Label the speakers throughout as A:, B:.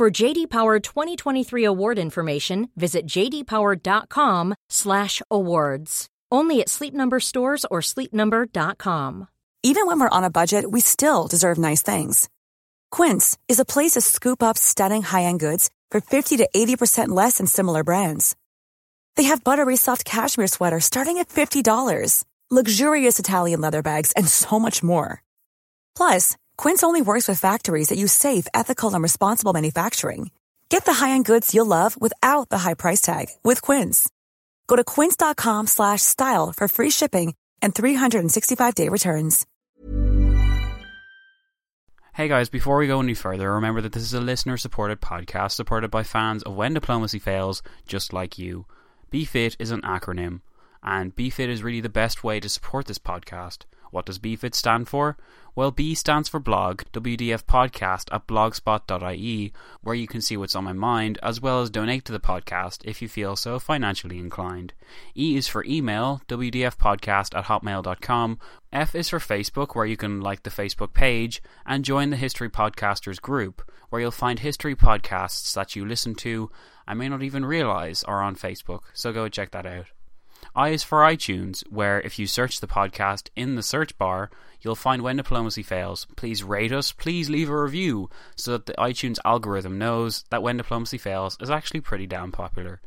A: For JD Power 2023 award information, visit jdpower.com/awards. Only at Sleep Number stores or sleepnumber.com.
B: Even when we're on a budget, we still deserve nice things. Quince is a place to scoop up stunning high-end goods for 50 to 80% less than similar brands. They have buttery soft cashmere sweaters starting at $50, luxurious Italian leather bags, and so much more. Plus, Quince only works with factories that use safe, ethical, and responsible manufacturing. Get the high-end goods you'll love without the high price tag with Quince. Go to quince.com/style for free shipping and 365-day returns.
C: Hey guys, before we go any further, remember that this is a listener-supported podcast supported by fans of When Diplomacy Fails, just like you. BFIT is an acronym, and BFIT is really the best way to support this podcast. What does BFIT stand for? Well, B stands for blog, WDF podcast at blogspot.ie, where you can see what's on my mind, as well as donate to the podcast if you feel so financially inclined. E is for email, WDF podcast at hotmail.com. F is for Facebook, where you can like the Facebook page, and join the History Podcasters group, where you'll find history podcasts that you listen to and may not even realize are on Facebook, so go check that out. I is for iTunes, where if you search the podcast in the search bar, you'll find When Diplomacy Fails. Please rate us, please leave a review, so that the iTunes algorithm knows that When Diplomacy Fails is actually pretty damn popular.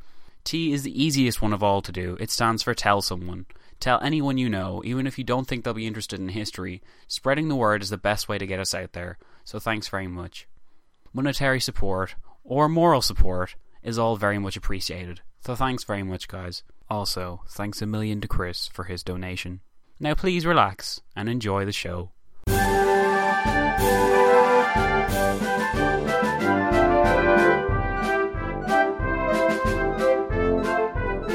C: T is the easiest one of all to do. It stands for tell someone. Tell anyone you know, even if you don't think they'll be interested in history. Spreading the word is the best way to get us out there, so thanks very much. Monetary support, or moral support, is all very much appreciated, so thanks very much, guys. Also, thanks a million to Chris for his donation. Now please relax and enjoy the show.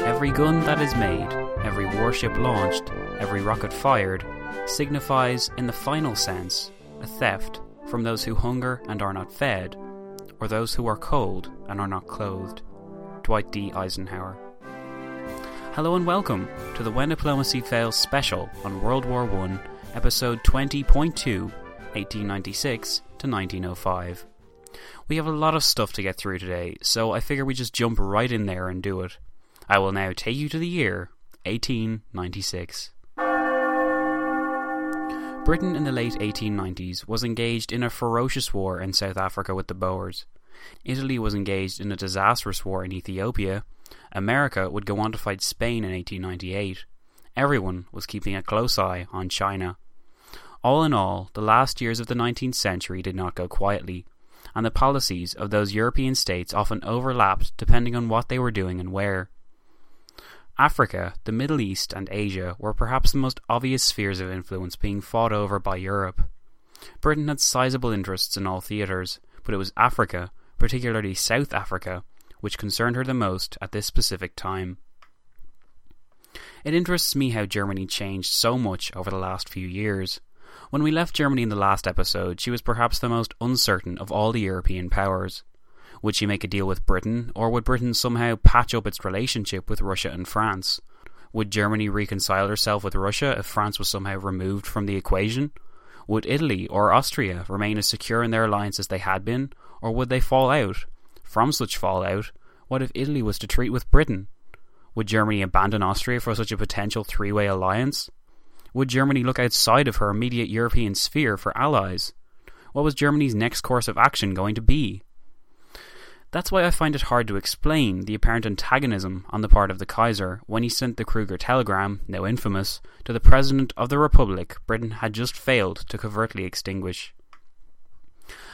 C: Every gun that is made, every warship launched, every rocket fired, signifies, in the final sense, a theft from those who hunger and are not fed, or those who are cold and are not clothed. Dwight D. Eisenhower. Hello and welcome to the When Diplomacy Fails special on World War I, episode 20.2, 1896 to 1905. We have a lot of stuff to get through today, so I figure we just jump right in there and do it. I will now take you to the year 1896. Britain in the late 1890s was engaged in a ferocious war in South Africa with the Boers. Italy was engaged in a disastrous war in Ethiopia. America would go on to fight Spain in 1898. Everyone was keeping a close eye on China. All in all, the last years of the 19th century did not go quietly, and the policies of those European states often overlapped depending on what they were doing and where. Africa, the Middle East, and Asia were perhaps the most obvious spheres of influence being fought over by Europe. Britain had sizable interests in all theatres, but it was Africa, particularly South Africa, which concerned her the most at this specific time. It interests me how Germany changed so much over the last few years. When we left Germany in the last episode, she was perhaps the most uncertain of all the European powers. Would she make a deal with Britain, or would Britain somehow patch up its relationship with Russia and France? Would Germany reconcile herself with Russia if France was somehow removed from the equation? Would Italy or Austria remain as secure in their alliance as they had been, or would they fall out? From such fallout, what if Italy was to treat with Britain? Would Germany abandon Austria for such a potential three way alliance? Would Germany look outside of her immediate European sphere for allies? What was Germany's next course of action going to be? That's why I find it hard to explain the apparent antagonism on the part of the Kaiser when he sent the Kruger telegram, now infamous, to the President of the Republic Britain had just failed to covertly extinguish.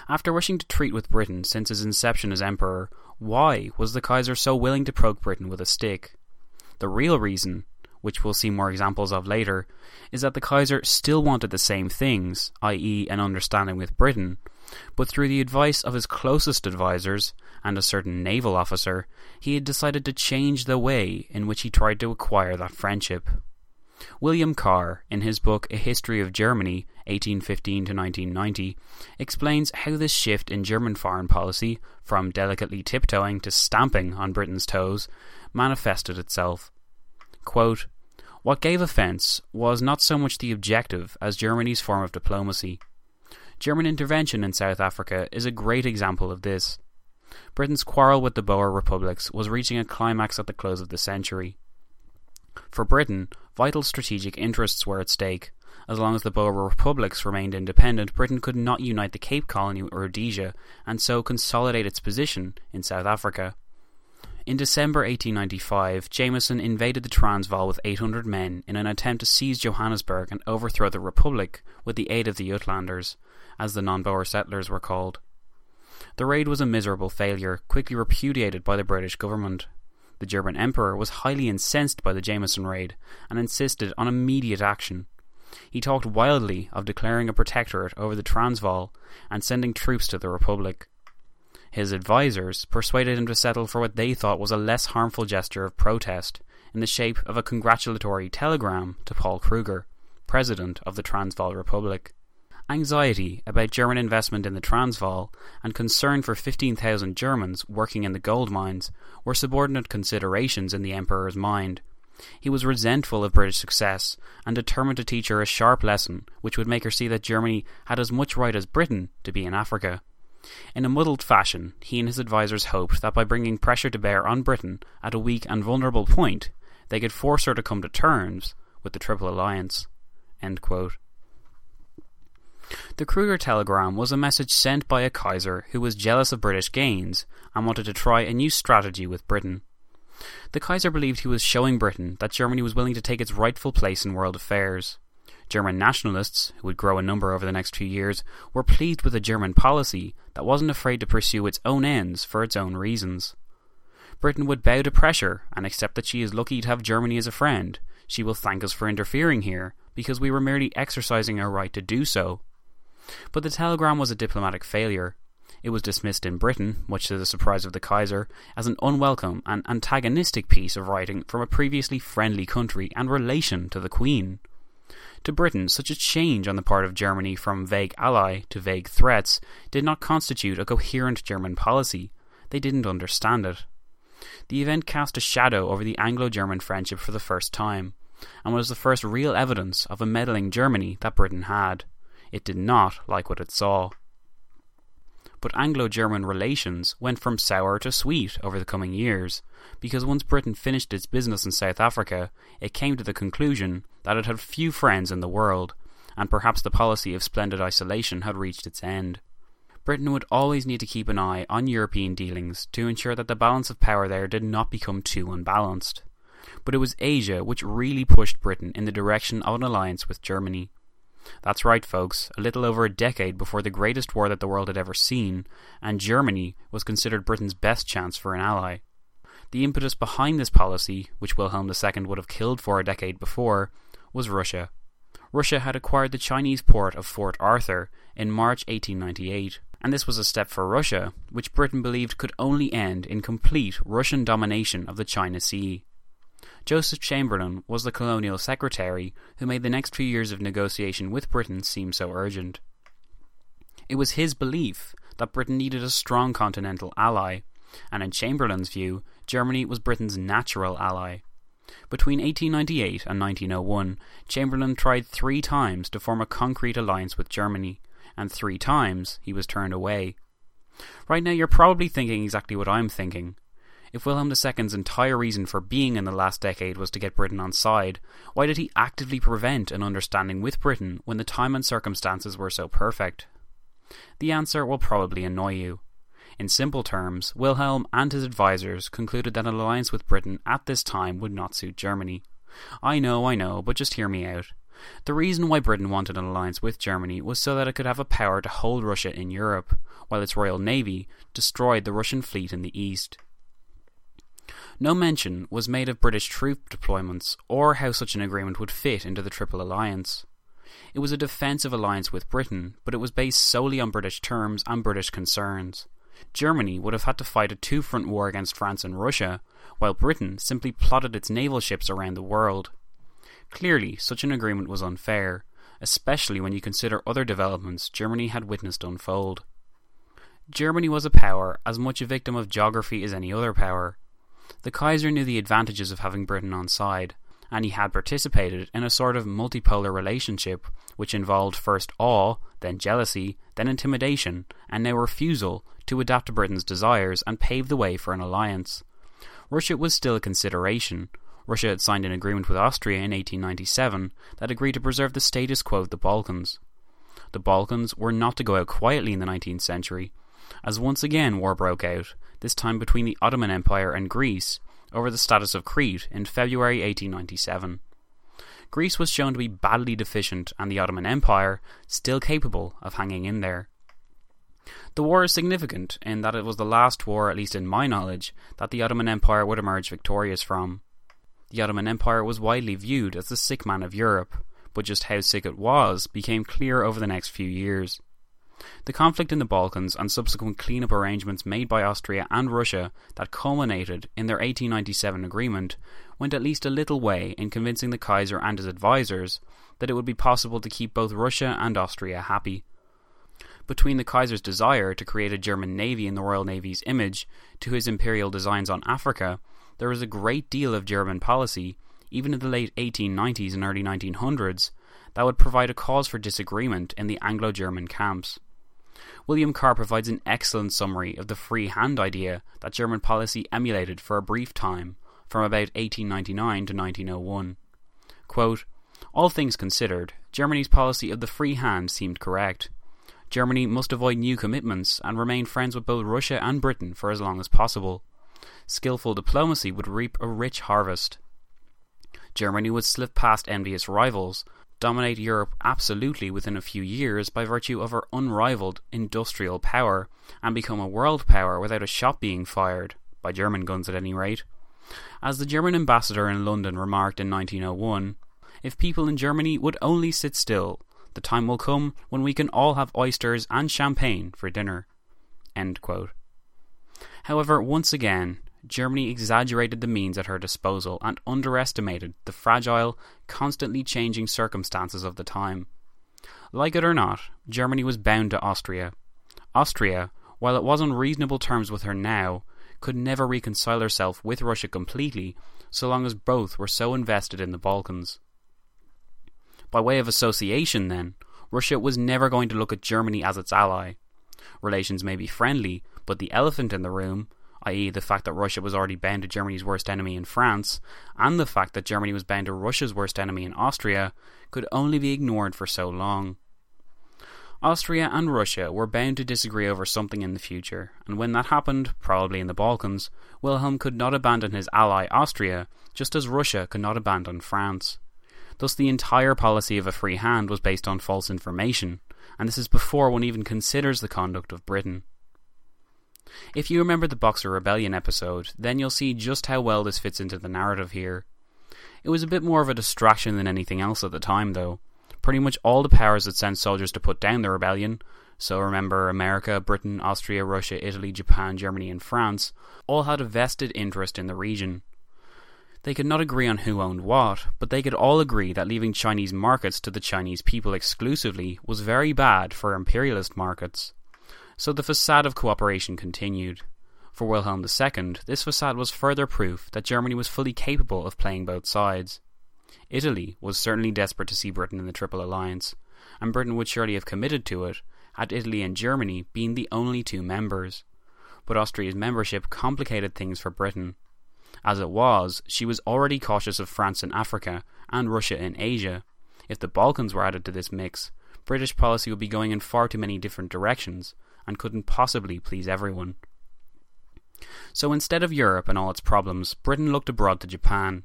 C: After wishing to treat with Britain since his inception as Emperor, why was the Kaiser so willing to poke Britain with a stick? The real reason, which we'll see more examples of later, is that the Kaiser still wanted the same things, i.e., an understanding with Britain, but through the advice of his closest advisers and a certain naval officer, he had decided to change the way in which he tried to acquire that friendship. William Carr, in his book A History of Germany, 1815 to 1990, explains how this shift in German foreign policy, from delicately tiptoeing to stamping on Britain's toes, manifested itself. Quote, what gave offence was not so much the objective as Germany's form of diplomacy. German intervention in South Africa is a great example of this. Britain's quarrel with the Boer republics was reaching a climax at the close of the century. For Britain, vital strategic interests were at stake. As long as the Boer republics remained independent, Britain could not unite the Cape Colony with Rhodesia and so consolidate its position in South Africa. In December 1895, Jameson invaded the Transvaal with 800 men in an attempt to seize Johannesburg and overthrow the Republic with the aid of the Uitlanders, as the non Boer settlers were called. The raid was a miserable failure, quickly repudiated by the British government. The German Emperor was highly incensed by the Jameson raid and insisted on immediate action. He talked wildly of declaring a protectorate over the Transvaal and sending troops to the Republic. His advisers persuaded him to settle for what they thought was a less harmful gesture of protest in the shape of a congratulatory telegram to Paul Kruger, President of the Transvaal Republic. Anxiety about German investment in the Transvaal and concern for 15,000 Germans working in the gold mines were subordinate considerations in the Emperor's mind. He was resentful of British success and determined to teach her a sharp lesson which would make her see that Germany had as much right as Britain to be in Africa. In a muddled fashion, he and his advisers hoped that by bringing pressure to bear on Britain at a weak and vulnerable point, they could force her to come to terms with the Triple Alliance. The Kruger telegram was a message sent by a Kaiser who was jealous of British gains and wanted to try a new strategy with Britain. The Kaiser believed he was showing Britain that Germany was willing to take its rightful place in world affairs. German nationalists, who would grow in number over the next few years, were pleased with a German policy that wasn't afraid to pursue its own ends for its own reasons. Britain would bow to pressure and accept that she is lucky to have Germany as a friend. She will thank us for interfering here, because we were merely exercising our right to do so. But the telegram was a diplomatic failure. It was dismissed in Britain, much to the surprise of the Kaiser, as an unwelcome and antagonistic piece of writing from a previously friendly country and relation to the Queen. To Britain, such a change on the part of Germany from vague ally to vague threats did not constitute a coherent German policy. They didn't understand it. The event cast a shadow over the Anglo German friendship for the first time, and was the first real evidence of a meddling Germany that Britain had. It did not like what it saw. But Anglo German relations went from sour to sweet over the coming years, because once Britain finished its business in South Africa, it came to the conclusion that it had few friends in the world, and perhaps the policy of splendid isolation had reached its end. Britain would always need to keep an eye on European dealings to ensure that the balance of power there did not become too unbalanced. But it was Asia which really pushed Britain in the direction of an alliance with Germany. That's right, folks, a little over a decade before the greatest war that the world had ever seen, and Germany was considered Britain's best chance for an ally. The impetus behind this policy, which Wilhelm II would have killed for a decade before, was Russia. Russia had acquired the Chinese port of Port Arthur in March 1898, and this was a step for Russia, which Britain believed could only end in complete Russian domination of the China Sea. Joseph Chamberlain was the colonial secretary who made the next few years of negotiation with Britain seem so urgent. It was his belief that Britain needed a strong continental ally, and in Chamberlain's view, Germany was Britain's natural ally. Between 1898 and 1901, Chamberlain tried three times to form a concrete alliance with Germany, and three times he was turned away. Right now, you're probably thinking exactly what I'm thinking. If Wilhelm II's entire reason for being in the last decade was to get Britain on side, why did he actively prevent an understanding with Britain when the time and circumstances were so perfect? The answer will probably annoy you. In simple terms, Wilhelm and his advisers concluded that an alliance with Britain at this time would not suit Germany. I know, I know, but just hear me out. The reason why Britain wanted an alliance with Germany was so that it could have a power to hold Russia in Europe, while its Royal Navy destroyed the Russian fleet in the east. No mention was made of British troop deployments or how such an agreement would fit into the Triple Alliance. It was a defensive alliance with Britain, but it was based solely on British terms and British concerns. Germany would have had to fight a two front war against France and Russia, while Britain simply plotted its naval ships around the world. Clearly, such an agreement was unfair, especially when you consider other developments Germany had witnessed unfold. Germany was a power as much a victim of geography as any other power. The Kaiser knew the advantages of having Britain on side, and he had participated in a sort of multipolar relationship which involved first awe, then jealousy, then intimidation, and now refusal to adapt to Britain's desires and pave the way for an alliance. Russia was still a consideration. Russia had signed an agreement with Austria in 1897 that agreed to preserve the status quo of the Balkans. The Balkans were not to go out quietly in the 19th century, as once again war broke out, this time between the Ottoman Empire and Greece, over the status of Crete in February 1897. Greece was shown to be badly deficient, and the Ottoman Empire still capable of hanging in there. The war is significant in that it was the last war, at least in my knowledge, that the Ottoman Empire would emerge victorious from. The Ottoman Empire was widely viewed as the sick man of Europe, but just how sick it was became clear over the next few years. The conflict in the Balkans and subsequent clean-up arrangements made by Austria and Russia that culminated in their 1897 agreement went at least a little way in convincing the Kaiser and his advisers that it would be possible to keep both Russia and Austria happy. Between the Kaiser's desire to create a German navy in the Royal Navy's image to his imperial designs on Africa, there was a great deal of German policy, even in the late 1890s and early 1900s, that would provide a cause for disagreement in the Anglo German camps. William Carr provides an excellent summary of the free hand idea that German policy emulated for a brief time, from about 1899 to 1901. Quote, All things considered, Germany's policy of the free hand seemed correct. Germany must avoid new commitments and remain friends with both Russia and Britain for as long as possible. Skillful diplomacy would reap a rich harvest. Germany would slip past envious rivals, dominate Europe absolutely within a few years by virtue of her unrivaled industrial power, and become a world power without a shot being fired, by German guns at any rate. As the German ambassador in London remarked in 1901, if people in Germany would only sit still, the time will come when we can all have oysters and champagne for dinner. However, once again, Germany exaggerated the means at her disposal and underestimated the fragile, constantly changing circumstances of the time. Like it or not, Germany was bound to Austria. Austria, while it was on reasonable terms with her now, could never reconcile herself with Russia completely so long as both were so invested in the Balkans. By way of association, then, Russia was never going to look at Germany as its ally. Relations may be friendly, but the elephant in the room, i.e., the fact that Russia was already bound to Germany's worst enemy in France, and the fact that Germany was bound to Russia's worst enemy in Austria, could only be ignored for so long. Austria and Russia were bound to disagree over something in the future, and when that happened, probably in the Balkans, Wilhelm could not abandon his ally Austria, just as Russia could not abandon France. Thus, the entire policy of a free hand was based on false information, and this is before one even considers the conduct of Britain. If you remember the Boxer Rebellion episode, then you'll see just how well this fits into the narrative here. It was a bit more of a distraction than anything else at the time, though. Pretty much all the powers that sent soldiers to put down the rebellion, so remember America, Britain, Austria, Russia, Italy, Japan, Germany, and France, all had a vested interest in the region. They could not agree on who owned what, but they could all agree that leaving Chinese markets to the Chinese people exclusively was very bad for imperialist markets. So the facade of cooperation continued. For Wilhelm II, this facade was further proof that Germany was fully capable of playing both sides. Italy was certainly desperate to see Britain in the Triple Alliance, and Britain would surely have committed to it had Italy and Germany been the only two members. But Austria's membership complicated things for Britain. As it was, she was already cautious of France in Africa and Russia in Asia. If the Balkans were added to this mix, British policy would be going in far too many different directions, and couldn't possibly please everyone. So instead of Europe and all its problems, Britain looked abroad to Japan.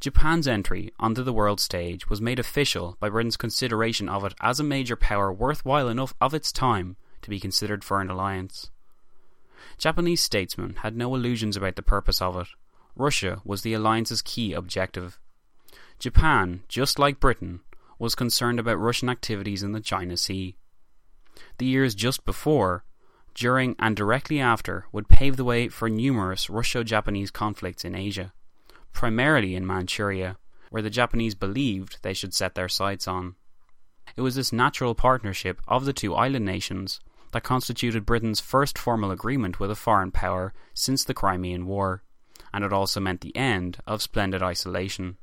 C: Japan's entry onto the world stage was made official by Britain's consideration of it as a major power worthwhile enough of its time to be considered for an alliance. Japanese statesmen had no illusions about the purpose of it. Russia was the alliance's key objective. Japan, just like Britain, was concerned about Russian activities in the China Sea. The years just before, during, and directly after would pave the way for numerous Russo Japanese conflicts in Asia, primarily in Manchuria, where the Japanese believed they should set their sights on. It was this natural partnership of the two island nations that constituted Britain's first formal agreement with a foreign power since the Crimean War, and it also meant the end of splendid isolation.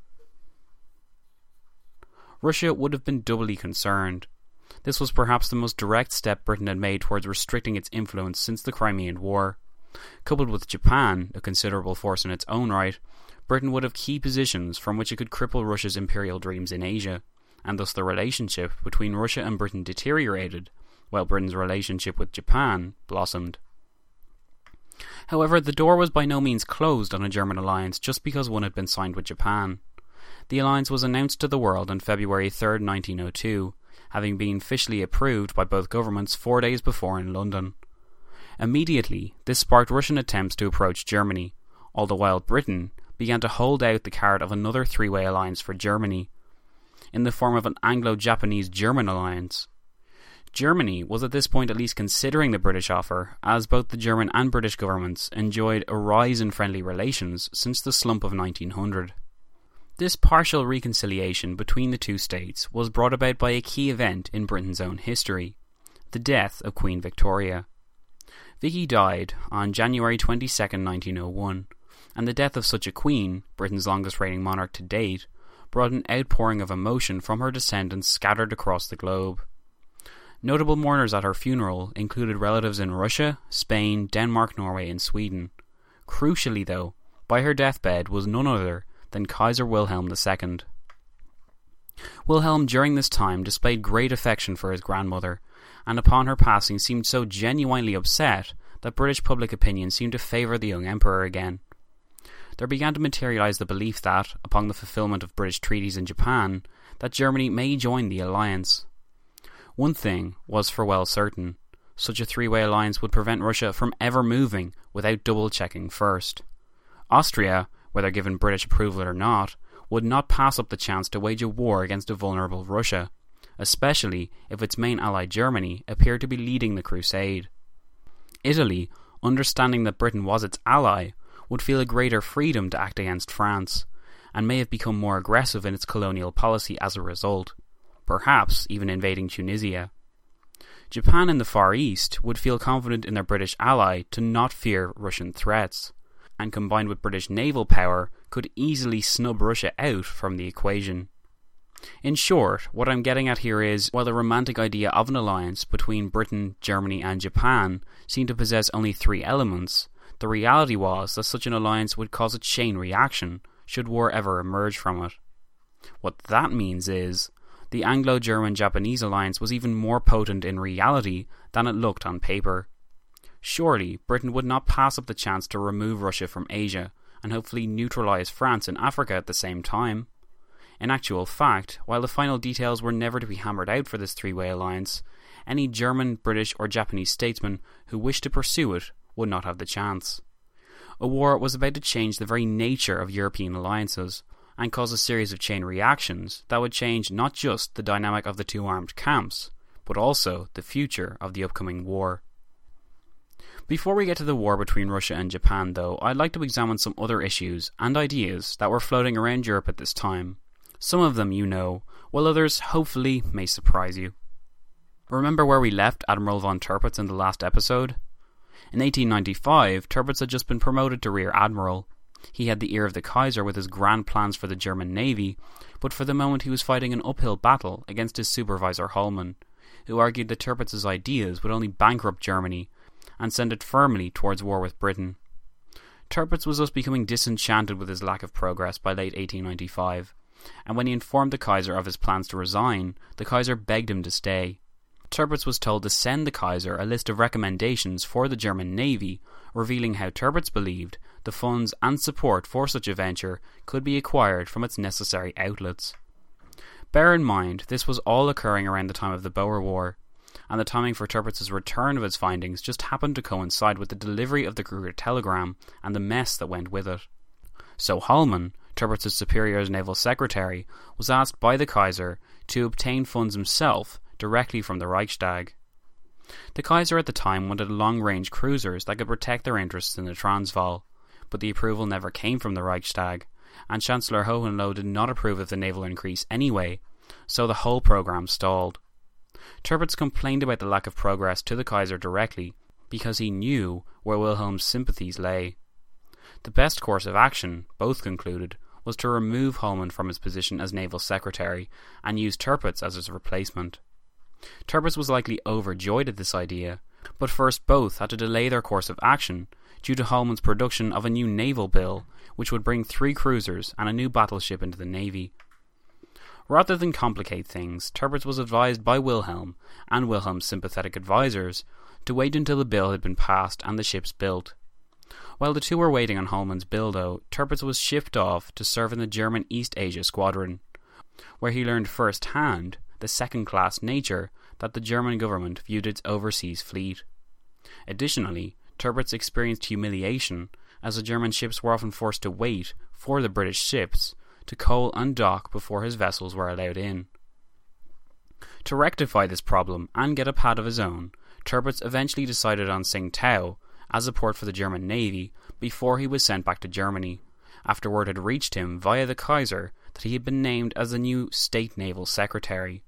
C: Russia would have been doubly concerned. This was perhaps the most direct step Britain had made towards restricting its influence since the Crimean War. Coupled with Japan, a considerable force in its own right, Britain would have key positions from which it could cripple Russia's imperial dreams in Asia, and thus the relationship between Russia and Britain deteriorated, while Britain's relationship with Japan blossomed. However, the door was by no means closed on a German alliance just because one had been signed with Japan. The alliance was announced to the world on February 3, 1902, having been officially approved by both governments four days before in London. Immediately, this sparked Russian attempts to approach Germany, all the while Britain began to hold out the card of another three way alliance for Germany, in the form of an Anglo Japanese German alliance. Germany was at this point at least considering the British offer, as both the German and British governments enjoyed a rise in friendly relations since the slump of 1900. This partial reconciliation between the two states was brought about by a key event in Britain's own history the death of Queen Victoria. Vicky died on January 22, 1901, and the death of such a queen, Britain's longest reigning monarch to date, brought an outpouring of emotion from her descendants scattered across the globe. Notable mourners at her funeral included relatives in Russia, Spain, Denmark, Norway, and Sweden. Crucially, though, by her deathbed was none other than Kaiser Wilhelm II. Wilhelm during this time displayed great affection for his grandmother, and upon her passing seemed so genuinely upset that British public opinion seemed to favour the young emperor again. There began to materialise the belief that, upon the fulfilment of British treaties in Japan, that Germany may join the alliance. One thing was for well certain such a three way alliance would prevent Russia from ever moving without double checking first. Austria, whether given British approval or not, would not pass up the chance to wage a war against a vulnerable Russia, especially if its main ally Germany appeared to be leading the crusade. Italy, understanding that Britain was its ally, would feel a greater freedom to act against France, and may have become more aggressive in its colonial policy as a result, perhaps even invading Tunisia. Japan in the Far East would feel confident in their British ally to not fear Russian threats, and combined with British naval power, could easily snub Russia out from the equation. In short, what I'm getting at here is while the romantic idea of an alliance between Britain, Germany, and Japan seemed to possess only three elements, the reality was that such an alliance would cause a chain reaction should war ever emerge from it. What that means is the Anglo German Japanese alliance was even more potent in reality than it looked on paper. Surely, Britain would not pass up the chance to remove Russia from Asia and hopefully neutralise France and Africa at the same time. In actual fact, while the final details were never to be hammered out for this three way alliance, any German, British, or Japanese statesman who wished to pursue it would not have the chance. A war was about to change the very nature of European alliances and cause a series of chain reactions that would change not just the dynamic of the two armed camps, but also the future of the upcoming war. Before we get to the war between Russia and Japan, though, I'd like to examine some other issues and ideas that were floating around Europe at this time. Some of them you know, while others hopefully may surprise you. Remember where we left Admiral von Tirpitz in the last episode? In 1895, Tirpitz had just been promoted to Rear Admiral. He had the ear of the Kaiser with his grand plans for the German Navy, but for the moment he was fighting an uphill battle against his supervisor Hollmann, who argued that Tirpitz's ideas would only bankrupt Germany and send it firmly towards war with Britain. Tirpitz was thus becoming disenchanted with his lack of progress by late 1895, and when he informed the Kaiser of his plans to resign, the Kaiser begged him to stay. Tirpitz was told to send the Kaiser a list of recommendations for the German Navy, revealing how Tirpitz believed the funds and support for such a venture could be acquired from its necessary outlets. Bear in mind, this was all occurring around the time of the Boer War, and the timing for Tirpitz's return of his findings just happened to coincide with the delivery of the Kruger telegram and the mess that went with it. So Hollmann, Tirpitz' superior as naval secretary, was asked by the Kaiser to obtain funds himself directly from the Reichstag. The Kaiser at the time wanted long range cruisers that could protect their interests in the Transvaal, but the approval never came from the Reichstag, and Chancellor Hohenlohe did not approve of the naval increase anyway, so the whole programme stalled. Tirpitz complained about the lack of progress to the Kaiser directly because he knew where Wilhelm's sympathies lay. The best course of action, both concluded, was to remove Hollmann from his position as naval secretary and use Tirpitz as his replacement. Tirpitz was likely overjoyed at this idea, but first both had to delay their course of action due to Hollmann's production of a new naval bill, which would bring three cruisers and a new battleship into the navy. Rather than complicate things, Tirpitz was advised by Wilhelm and Wilhelm's sympathetic advisers to wait until the bill had been passed and the ships built. While the two were waiting on Hollmann's bill, though, Tirpitz was shipped off to serve in the German East Asia Squadron, where he learned first hand the second class nature that the German government viewed its overseas fleet. Additionally, Tirpitz experienced humiliation as the German ships were often forced to wait for the British ships to coal and dock before his vessels were allowed in. To rectify this problem and get a pad of his own, Tirpitz eventually decided on Tsingtao as a port for the German Navy before he was sent back to Germany, after word had reached him via the Kaiser that he had been named as the new State Naval Secretary.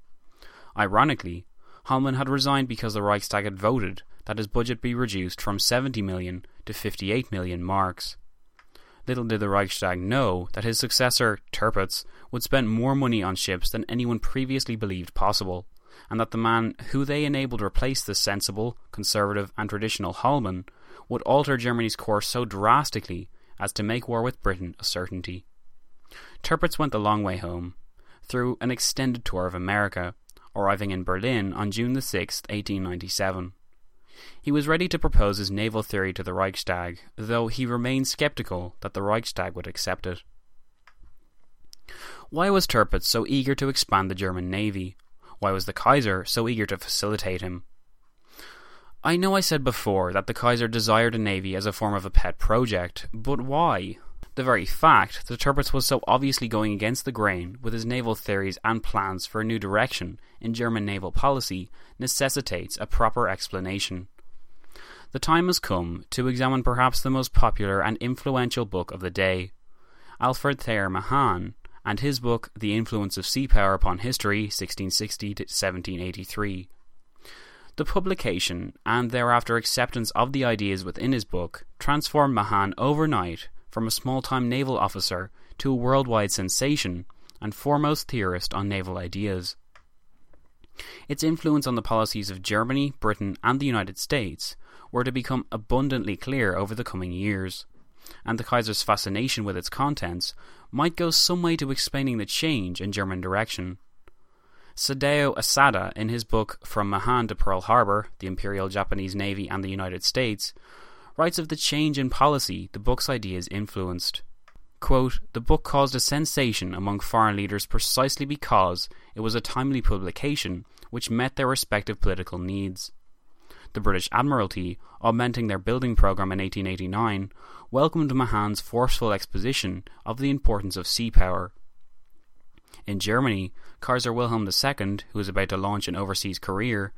C: Ironically, Hollmann had resigned because the Reichstag had voted that his budget be reduced from 70 million to 58 million marks. Little did the Reichstag know that his successor, Tirpitz, would spend more money on ships than anyone previously believed possible, and that the man who they enabled to replace the sensible, conservative, and traditional Hollmann would alter Germany's course so drastically as to make war with Britain a certainty. Tirpitz went the long way home, through an extended tour of America, arriving in Berlin on June 6, 1897. He was ready to propose his naval theory to the Reichstag, though he remained skeptical that the Reichstag would accept it. Why was Tirpitz so eager to expand the German navy? Why was the Kaiser so eager to facilitate him? I know I said before that the Kaiser desired a navy as a form of a pet project, but why? The very fact that Tirpitz was so obviously going against the grain with his naval theories and plans for a new direction in German naval policy necessitates a proper explanation. The time has come to examine perhaps the most popular and influential book of the day, Alfred Thayer Mahan, and his book The Influence of Sea Power Upon History, 1660 to 1783. The publication and thereafter acceptance of the ideas within his book transformed Mahan overnight from a small time naval officer to a worldwide sensation and foremost theorist on naval ideas. Its influence on the policies of Germany, Britain, and the United States were to become abundantly clear over the coming years, and the Kaiser's fascination with its contents might go some way to explaining the change in German direction. Sadao Asada, in his book From Mahan to Pearl Harbor The Imperial Japanese Navy and the United States, writes of the change in policy the book's ideas influenced. Quote, the book caused a sensation among foreign leaders precisely because it was a timely publication which met their respective political needs. The British Admiralty, augmenting their building programme in 1889, welcomed Mahan's forceful exposition of the importance of sea power. In Germany, Kaiser Wilhelm II, who was about to launch an overseas career,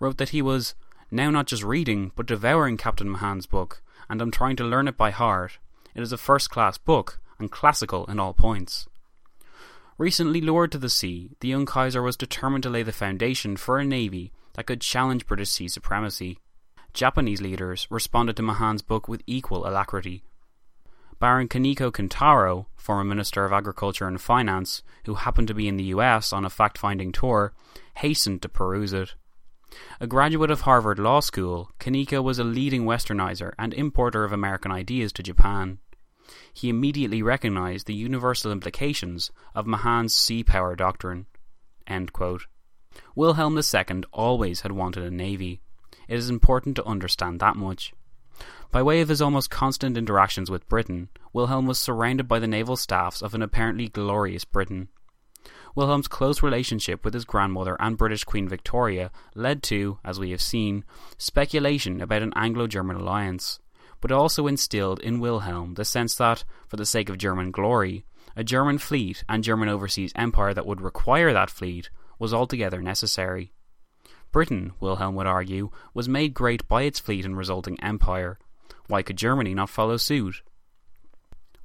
C: wrote that he was now not just reading, but devouring Captain Mahan's book, and am trying to learn it by heart. It is a first class book, and classical in all points. Recently lured to the sea, the young Kaiser was determined to lay the foundation for a navy that could challenge British sea supremacy. Japanese leaders responded to Mahan's book with equal alacrity. Baron Kaneko Kentaro, former Minister of Agriculture and Finance, who happened to be in the US on a fact finding tour, hastened to peruse it. A graduate of Harvard Law School, Kaneko was a leading westernizer and importer of American ideas to Japan. He immediately recognized the universal implications of Mahan's sea power doctrine. Wilhelm II always had wanted a navy. It is important to understand that much. By way of his almost constant interactions with Britain, Wilhelm was surrounded by the naval staffs of an apparently glorious Britain. Wilhelm's close relationship with his grandmother and British Queen Victoria led to, as we have seen, speculation about an Anglo German alliance, but also instilled in Wilhelm the sense that, for the sake of German glory, a German fleet and German overseas empire that would require that fleet was altogether necessary. Britain, Wilhelm would argue, was made great by its fleet and resulting empire. Why could Germany not follow suit?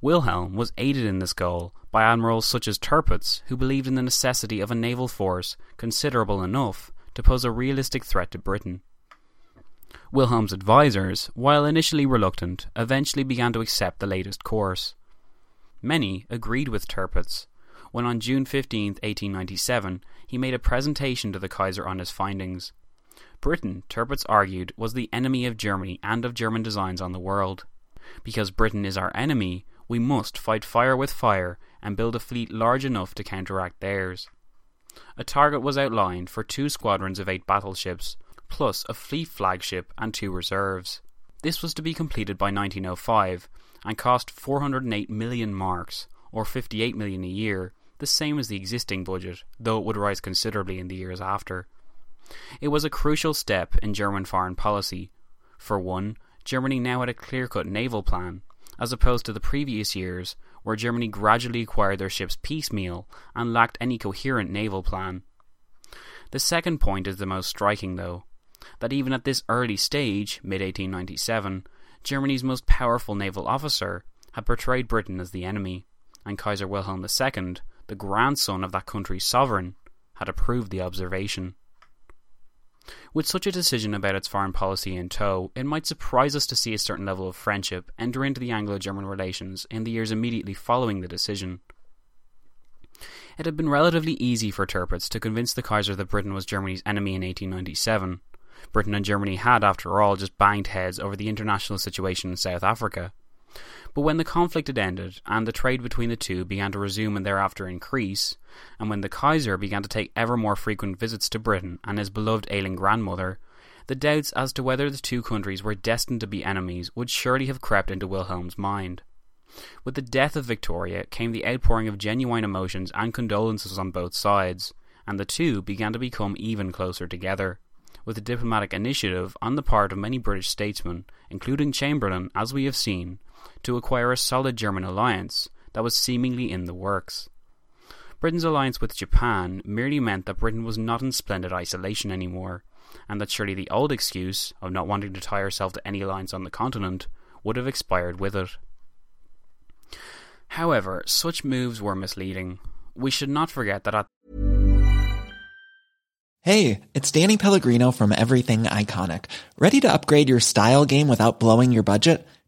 C: Wilhelm was aided in this goal by admirals such as Tirpitz, who believed in the necessity of a naval force considerable enough to pose a realistic threat to Britain. Wilhelm's advisers, while initially reluctant, eventually began to accept the latest course. Many agreed with Tirpitz when on June 15, 1897, he made a presentation to the Kaiser on his findings. Britain, Tirpitz argued, was the enemy of Germany and of German designs on the world. Because Britain is our enemy, we must fight fire with fire and build a fleet large enough to counteract theirs. A target was outlined for two squadrons of eight battleships, plus a fleet flagship and two reserves. This was to be completed by 1905 and cost 408 million marks, or 58 million a year, the same as the existing budget, though it would rise considerably in the years after. It was a crucial step in German foreign policy. For one, Germany now had a clear cut naval plan, as opposed to the previous years, where Germany gradually acquired their ships piecemeal and lacked any coherent naval plan. The second point is the most striking, though that even at this early stage, mid 1897, Germany's most powerful naval officer had portrayed Britain as the enemy, and Kaiser Wilhelm II the grandson of that country's sovereign, had approved the observation. With such a decision about its foreign policy in tow, it might surprise us to see a certain level of friendship enter into the Anglo German relations in the years immediately following the decision. It had been relatively easy for Tirpitz to convince the Kaiser that Britain was Germany's enemy in 1897. Britain and Germany had, after all, just banged heads over the international situation in South Africa. But when the conflict had ended, and the trade between the two began to resume and thereafter increase, and when the Kaiser began to take ever more frequent visits to Britain and his beloved ailing grandmother, the doubts as to whether the two countries were destined to be enemies would surely have crept into Wilhelm's mind. With the death of Victoria came the outpouring of genuine emotions and condolences on both sides, and the two began to become even closer together, with the diplomatic initiative on the part of many British statesmen, including Chamberlain, as we have seen, to acquire a solid German alliance that was seemingly in the works. Britain's alliance with Japan merely meant that Britain was not in splendid isolation anymore, and that surely the old excuse of not wanting to tie herself to any alliance on the continent would have expired with it. However, such moves were misleading. We should not forget that at
D: Hey, it's Danny Pellegrino from Everything Iconic. Ready to upgrade your style game without blowing your budget?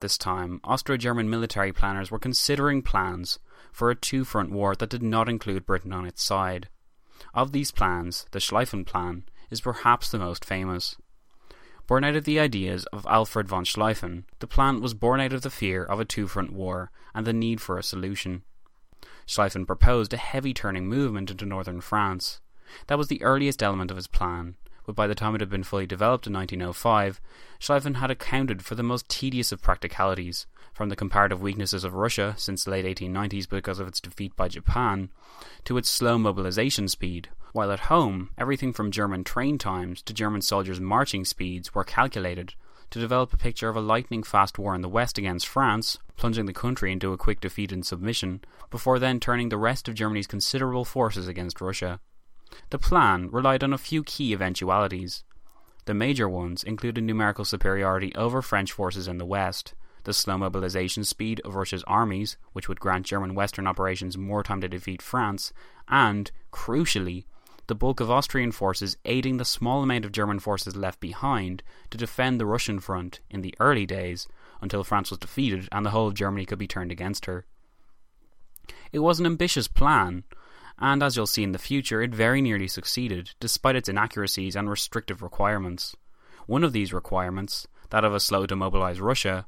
C: This time, Austro German military planners were considering plans for a two front war that did not include Britain on its side. Of these plans, the Schlieffen Plan is perhaps the most famous. Born out of the ideas of Alfred von Schlieffen, the plan was born out of the fear of a two front war and the need for a solution. Schlieffen proposed a heavy turning movement into northern France. That was the earliest element of his plan, but by the time it had been fully developed in 1905, Schlieffen had accounted for the most tedious of practicalities, from the comparative weaknesses of Russia since the late 1890s because of its defeat by Japan, to its slow mobilization speed, while at home, everything from German train times to German soldiers' marching speeds were calculated to develop a picture of a lightning fast war in the West against France, plunging the country into a quick defeat and submission, before then turning the rest of Germany's considerable forces against Russia. The plan relied on a few key eventualities. The major ones included numerical superiority over French forces in the West, the slow mobilization speed of Russia's armies, which would grant German Western operations more time to defeat France, and, crucially, the bulk of Austrian forces aiding the small amount of German forces left behind to defend the Russian front in the early days until France was defeated and the whole of Germany could be turned against her. It was an ambitious plan, and as you'll see in the future, it very nearly succeeded, despite its inaccuracies and restrictive requirements. One of these requirements, that of a slow to mobilize Russia,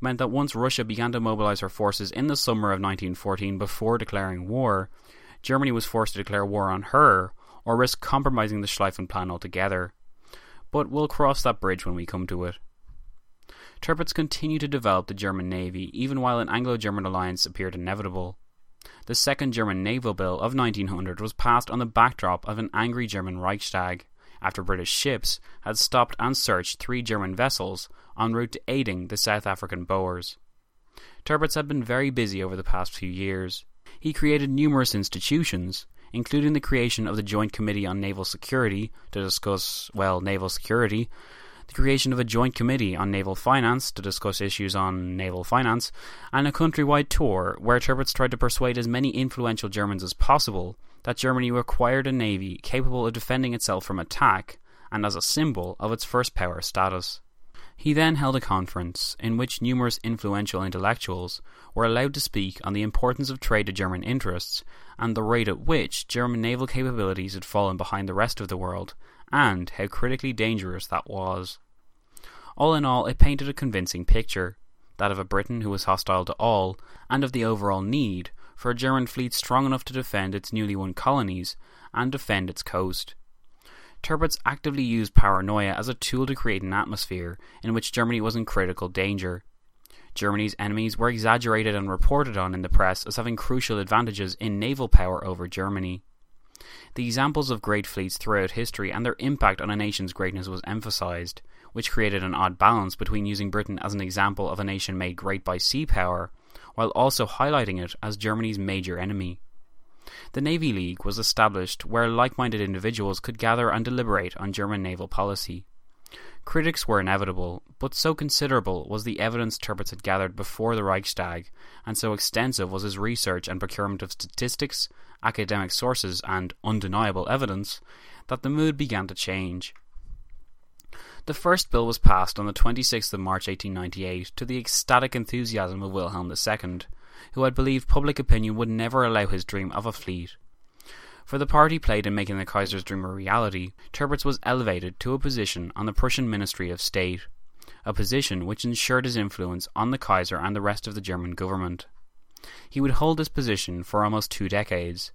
C: meant that once Russia began to mobilize her forces in the summer of 1914 before declaring war, Germany was forced to declare war on her or risk compromising the Schlieffen plan altogether. But we'll cross that bridge when we come to it. Tirpitz continued to develop the German navy even while an Anglo German alliance appeared inevitable. The Second German Naval Bill of 1900 was passed on the backdrop of an angry German Reichstag after British ships had stopped and searched three German vessels en route to aiding the South African Boers. Tirpitz had been very busy over the past few years. He created numerous institutions, including the creation of the Joint Committee on Naval Security to discuss, well, naval security, the creation of a Joint Committee on Naval Finance to discuss issues on naval finance, and a countrywide tour where Tirpitz tried to persuade as many influential Germans as possible that Germany required a navy capable of defending itself from attack and as a symbol of its first power status. He then held a conference in which numerous influential intellectuals were allowed to speak on the importance of trade to German interests and the rate at which German naval capabilities had fallen behind the rest of the world, and how critically dangerous that was. All in all, it painted a convincing picture that of a Britain who was hostile to all, and of the overall need for a German fleet strong enough to defend its newly won colonies and defend its coast. Tirpitz actively used paranoia as a tool to create an atmosphere in which Germany was in critical danger. Germany's enemies were exaggerated and reported on in the press as having crucial advantages in naval power over Germany. The examples of great fleets throughout history and their impact on a nation's greatness was emphasized, which created an odd balance between using Britain as an example of a nation made great by sea power while also highlighting it as Germany's major enemy. The Navy League was established where like minded individuals could gather and deliberate on German naval policy. Critics were inevitable, but so considerable was the evidence Tirpitz had gathered before the Reichstag, and so extensive was his research and procurement of statistics, academic sources, and undeniable evidence, that the mood began to change. The first bill was passed on the 26th of March 1898 to the ecstatic enthusiasm of Wilhelm II, who had believed public opinion would never allow his dream of a fleet. For the part he played in making the Kaiser's dream a reality, Tirpitz was elevated to a position on the Prussian Ministry of State, a position which ensured his influence on the Kaiser and the rest of the German government. He would hold this position for almost two decades,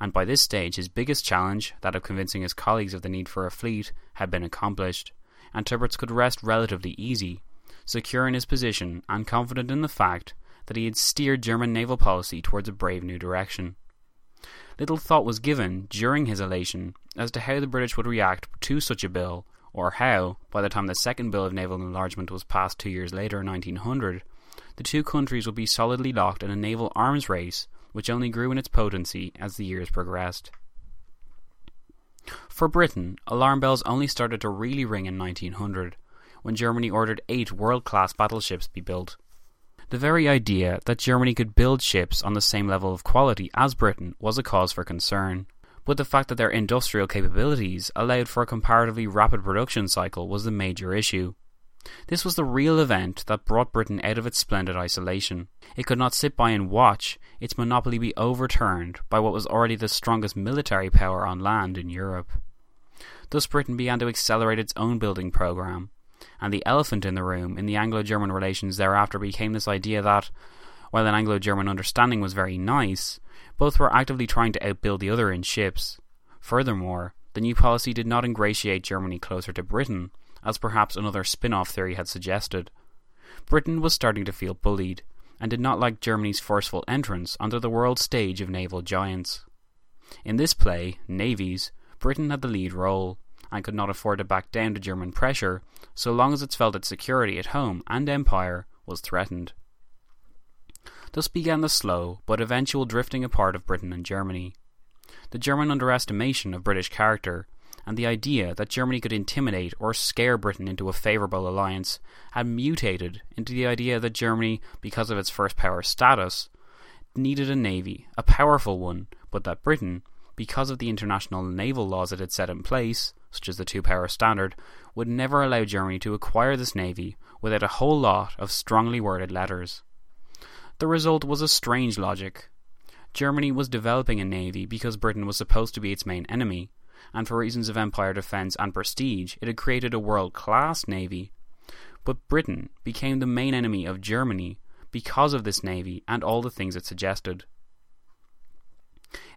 C: and by this stage his biggest challenge, that of convincing his colleagues of the need for a fleet, had been accomplished and Tirpitz could rest relatively easy, secure in his position and confident in the fact that he had steered German naval policy towards a brave new direction. Little thought was given during his elation as to how the British would react to such a bill, or how, by the time the second bill of naval enlargement was passed two years later in 1900, the two countries would be solidly locked in a naval arms race which only grew in its potency as the years progressed. For Britain, alarm bells only started to really ring in 1900, when Germany ordered eight world class battleships be built. The very idea that Germany could build ships on the same level of quality as Britain was a cause for concern, but the fact that their industrial capabilities allowed for a comparatively rapid production cycle was the major issue. This was the real event that brought Britain out of its splendid isolation. It could not sit by and watch its monopoly be overturned by what was already the strongest military power on land in Europe. Thus, Britain began to accelerate its own building programme, and the elephant in the room in the Anglo German relations thereafter became this idea that, while an Anglo German understanding was very nice, both were actively trying to outbuild the other in ships. Furthermore, the new policy did not ingratiate Germany closer to Britain, as perhaps another spin off theory had suggested. Britain was starting to feel bullied, and did not like Germany's forceful entrance onto the world stage of naval giants. In this play, Navies, Britain had the lead role, and could not afford to back down to German pressure so long as it felt its security at home and empire was threatened. Thus began the slow but eventual drifting apart of Britain and Germany. The German underestimation of British character and the idea that Germany could intimidate or scare Britain into a favourable alliance had mutated into the idea that Germany, because of its first power status, needed a navy, a powerful one, but that Britain, because of the international naval laws it had set in place, such as the two power standard, would never allow Germany to acquire this navy without a whole lot of strongly worded letters. The result was a strange logic. Germany was developing a navy because Britain was supposed to be its main enemy, and for reasons of empire defence and prestige, it had created a world class navy. But Britain became the main enemy of Germany because of this navy and all the things it suggested.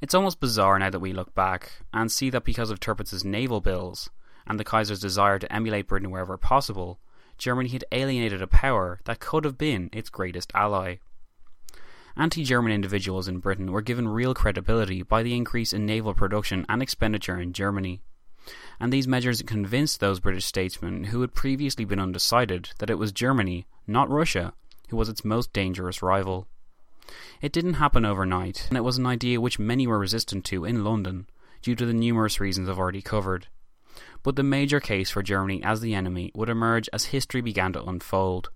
C: It's almost bizarre now that we look back and see that because of Tirpitz's naval bills and the Kaiser's desire to emulate Britain wherever possible, Germany had alienated a power that could have been its greatest ally. Anti German individuals in Britain were given real credibility by the increase in naval production and expenditure in Germany. And these measures convinced those British statesmen who had previously been undecided that it was Germany, not Russia, who was its most dangerous rival. It didn't happen overnight, and it was an idea which many were resistant to in London, due to the numerous reasons I've already covered. But the major case for Germany as the enemy would emerge as history began to unfold,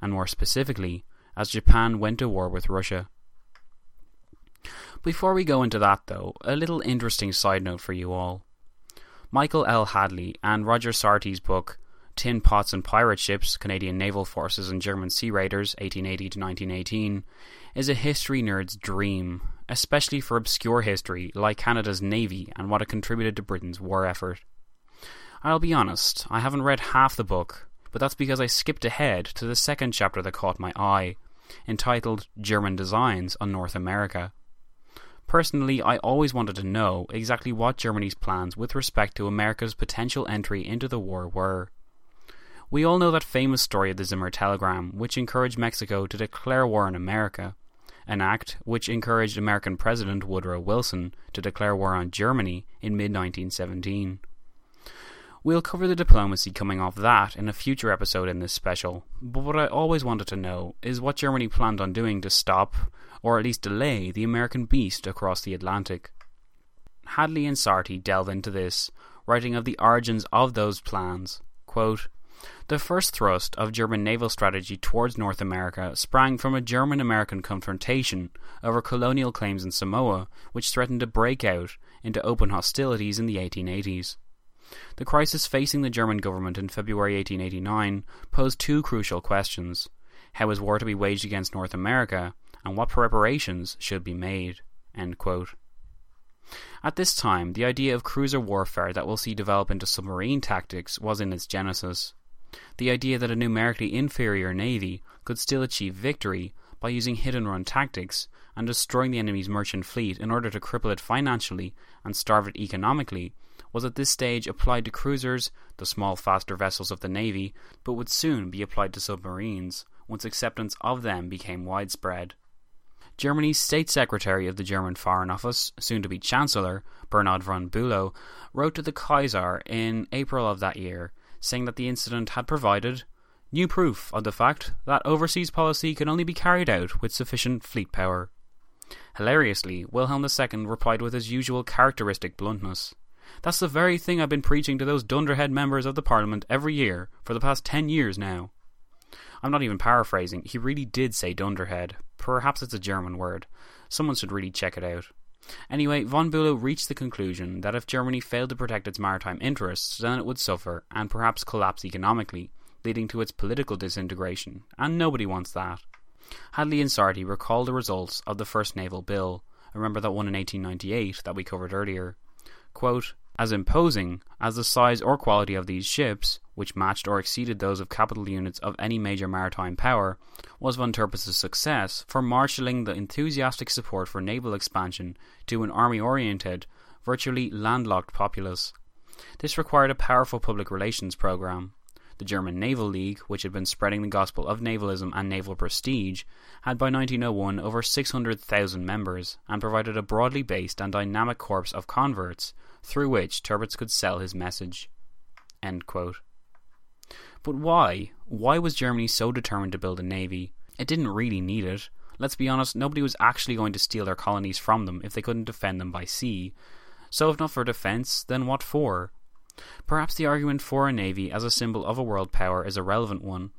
C: and more specifically, as Japan went to war with Russia. Before we go into that, though, a little interesting side note for you all. Michael L. Hadley and Roger Sarty's book, Tin Pots and Pirate Ships Canadian Naval Forces and German Sea Raiders, 1880 to 1918, is a history nerd's dream, especially for obscure history like Canada's Navy and what it contributed to Britain's war effort. I'll be honest, I haven't read half the book, but that's because I skipped ahead to the second chapter that caught my eye, entitled German Designs on North America. Personally, I always wanted to know exactly what Germany's plans with respect to America's potential entry into the war were. We all know that famous story of the Zimmer Telegram, which encouraged Mexico to declare war on America, an act which encouraged American President Woodrow Wilson to declare war on Germany in mid 1917. We'll cover the diplomacy coming off that in a future episode in this special, but what I always wanted to know is what Germany planned on doing to stop, or at least delay, the American beast across the Atlantic. Hadley and Sarty delve into this, writing of the origins of those plans. Quote, the first thrust of German naval strategy towards North America sprang from a German American confrontation over colonial claims in Samoa, which threatened to break out into open hostilities in the 1880s. The crisis facing the German government in February 1889 posed two crucial questions how was war to be waged against North America, and what preparations should be made? At this time, the idea of cruiser warfare that we'll see develop into submarine tactics was in its genesis. The idea that a numerically inferior navy could still achieve victory by using hit and run tactics and destroying the enemy's merchant fleet in order to cripple it financially and starve it economically was at this stage applied to cruisers, the small faster vessels of the navy, but would soon be applied to submarines once acceptance of them became widespread. Germany's State Secretary of the German Foreign Office, soon to be Chancellor, Bernhard von Bülow, wrote to the Kaiser in April of that year saying that the incident had provided new proof of the fact that overseas policy can only be carried out with sufficient fleet power. Hilariously, Wilhelm II replied with his usual characteristic bluntness. That's the very thing I've been preaching to those dunderhead members of the Parliament every year for the past ten years now. I'm not even paraphrasing, he really did say dunderhead. Perhaps it's a German word. Someone should really check it out. Anyway, von Bülow reached the conclusion that if Germany failed to protect its maritime interests, then it would suffer and perhaps collapse economically, leading to its political disintegration, and nobody wants that. Hadley and Sarty recall the results of the first naval bill, remember that one in 1898 that we covered earlier. Quote, as imposing as the size or quality of these ships, which matched or exceeded those of capital units of any major maritime power, was von Tirpitz's success for marshalling the enthusiastic support for naval expansion to an army oriented, virtually landlocked populace, This required a powerful public relations program. The German Naval League, which had been spreading the gospel of navalism and naval prestige, had by 1901 over 600,000 members and provided a broadly based and dynamic corps of converts through which Tirpitz could sell his message. But why? Why was Germany so determined to build a navy? It didn't really need it. Let's be honest, nobody was actually going to steal their colonies from them if they couldn't defend them by sea. So, if not for defence, then what for? Perhaps the argument for a navy as a symbol of a world power is a relevant one,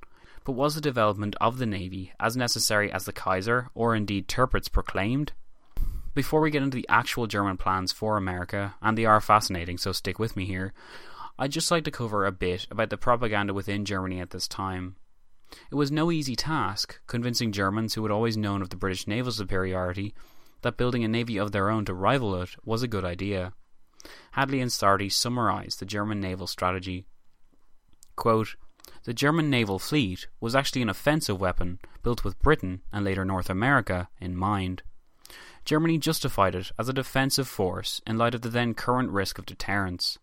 C: but was the development of the navy as necessary as the Kaiser, or indeed Tirpitz, proclaimed? Before we get into the actual German plans for America, and they are fascinating, so stick with me here, I'd just like to cover a bit about the propaganda within Germany at this time. It was no easy task convincing Germans who had always known of the British naval superiority that building a navy of their own to rival it was a good idea. Hadley and Sarty summarized the German naval strategy. Quote, the German naval fleet was actually an offensive weapon built with Britain and later North America in mind. Germany justified it as a defensive force in light of the then current risk of deterrence.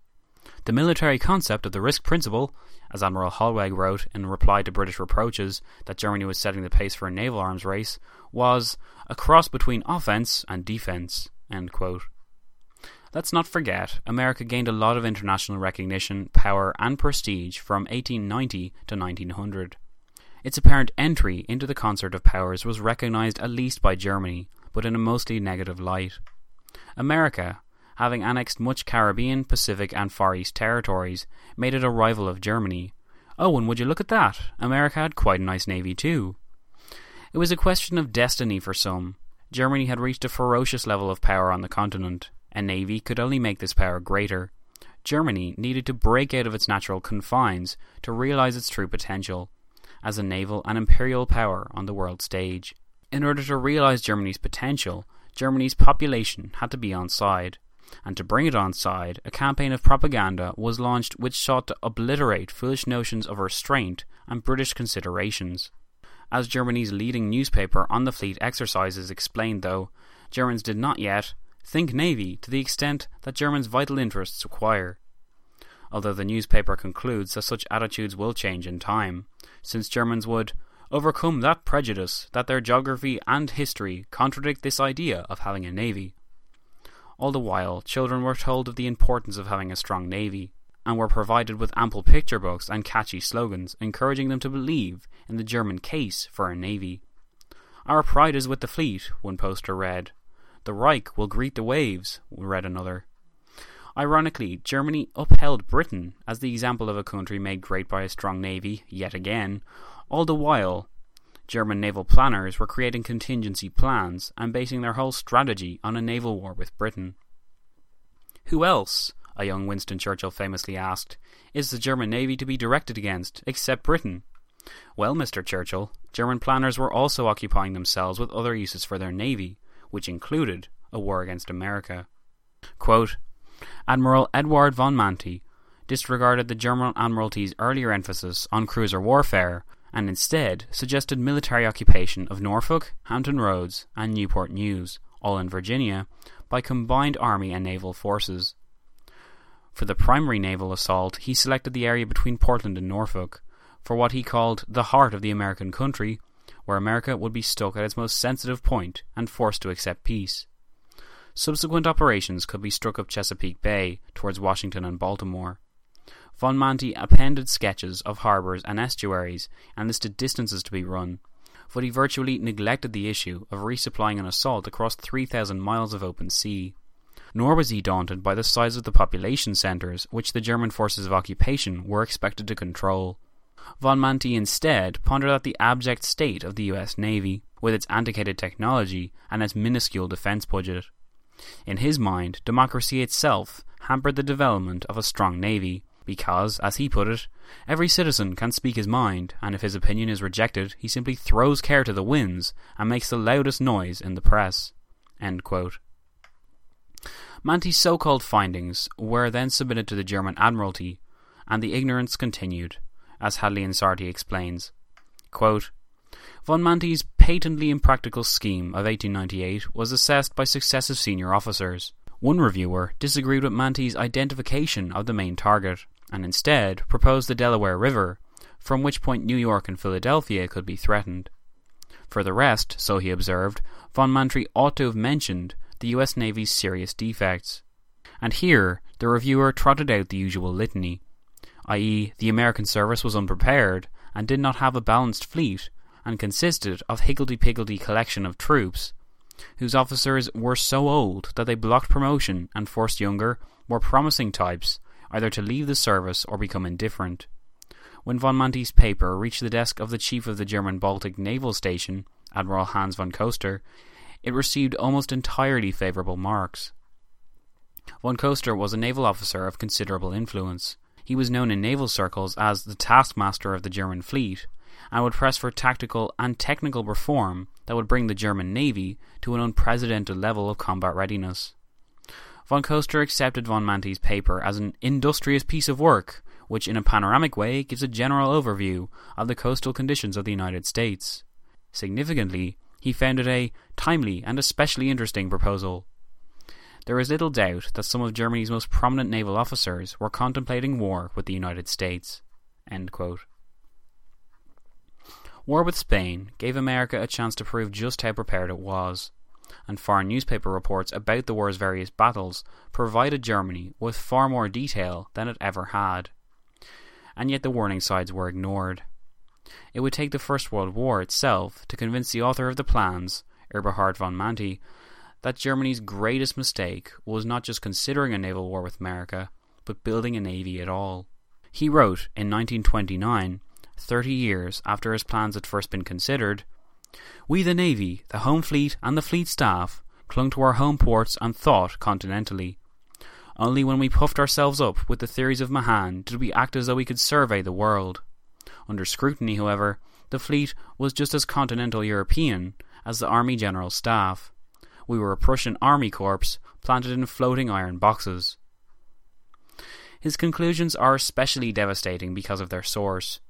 C: The military concept of the risk principle, as Admiral Hollweg wrote in reply to British reproaches that Germany was setting the pace for a naval arms race, was a cross between offence and defence. Let's not forget, America gained a lot of international recognition, power, and prestige from 1890 to 1900. Its apparent entry into the concert of powers was recognized at least by Germany, but in a mostly negative light. America, having annexed much Caribbean, Pacific, and Far East territories, made it a rival of Germany. Oh, and would you look at that? America had quite a nice navy too. It was a question of destiny for some. Germany had reached a ferocious level of power on the continent. A navy could only make this power greater. Germany needed to break out of its natural confines to realize its true potential as a naval and imperial power on the world stage. In order to realize Germany's potential, Germany's population had to be on side. And to bring it on side, a campaign of propaganda was launched which sought to obliterate foolish notions of restraint and British considerations. As Germany's leading newspaper on the fleet exercises explained, though, Germans did not yet Think Navy to the extent that Germans' vital interests require. Although the newspaper concludes that such attitudes will change in time, since Germans would overcome that prejudice that their geography and history contradict this idea of having a navy. All the while, children were told of the importance of having a strong navy, and were provided with ample picture books and catchy slogans encouraging them to believe in the German case for a navy. Our pride is with the fleet, one poster read, the Reich will greet the waves, read another. Ironically, Germany upheld Britain as the example of a country made great by a strong navy, yet again, all the while German naval planners were creating contingency plans and basing their whole strategy on a naval war with Britain. Who else, a young Winston Churchill famously asked, is the German navy to be directed against, except Britain? Well, Mr. Churchill, German planners were also occupying themselves with other uses for their navy, which included a war against America. Quote, Admiral Eduard von Mantey disregarded the German Admiralty's earlier emphasis on cruiser warfare and instead suggested military occupation of Norfolk, Hampton Roads, and Newport News, all in Virginia, by combined army and naval forces. For the primary naval assault, he selected the area between Portland and Norfolk, for what he called the heart of the American country, where America would be stuck at its most sensitive point and forced to accept peace. Subsequent operations could be struck up Chesapeake Bay towards Washington and Baltimore. Von Mantey appended sketches of harbours and estuaries and listed distances to be run, but he virtually neglected the issue of resupplying an assault across 3,000 miles of open sea. Nor was he daunted by the size of the population centres which the German forces of occupation were expected to control. Von Mantey instead pondered out the abject state of the US Navy, with its antiquated technology and its minuscule defense budget. In his mind, democracy itself hampered the development of a strong navy, because, as he put it, every citizen can speak his mind, and if his opinion is rejected, he simply throws care to the winds and makes the loudest noise in the press. Mantey's so called findings were then submitted to the German Admiralty, and the ignorance continued as Hadley and Sarty explains. Quote, Von Mantey's patently impractical scheme of 1898 was assessed by successive senior officers. One reviewer disagreed with Mantey's identification of the main target and instead proposed the Delaware River, from which point New York and Philadelphia could be threatened. For the rest, so he observed, von Mantey ought to have mentioned the US Navy's serious defects. And here the reviewer trotted out the usual litany, i.e., the American service was unprepared and did not have a balanced fleet, and consisted of higgledy-piggledy collection of troops, whose officers were so old that they blocked promotion and forced younger, more promising types either to leave the service or become indifferent. When von Mantey's paper reached the desk of the chief of the German Baltic Naval Station, Admiral Hans von Koester, it received almost entirely favourable marks. Von Koester was a naval officer of considerable influence. He was known in naval circles as the taskmaster of the German fleet, and would press for tactical and technical reform that would bring the German navy to an unprecedented level of combat readiness. Von Koester accepted von Mantey's paper as an industrious piece of work, which in a panoramic way gives a general overview of the coastal conditions of the United States. Significantly, he found it a timely and especially interesting proposal. There is little doubt that some of Germany's most prominent naval officers were contemplating war with the United States. War with Spain gave America a chance to prove just how prepared it was and foreign newspaper reports about the war's various battles provided Germany with far more detail than it ever had. And yet the warning signs were ignored. It would take the First World War itself to convince the author of the plans, Eberhard von Mantey, that Germany's greatest mistake was not just considering a naval war with America, but building a navy at all. He wrote in 1929, 30 years after his plans had first been considered, we, the Navy, the Home Fleet, and the Fleet staff, clung to our home ports and thought continentally. Only when we puffed ourselves up with the theories of Mahan did we act as though we could survey the world. Under scrutiny, however, the fleet was just as continental European as the Army General Staff. We were a Prussian Army Corps planted in floating iron boxes. His conclusions are especially devastating because of their source.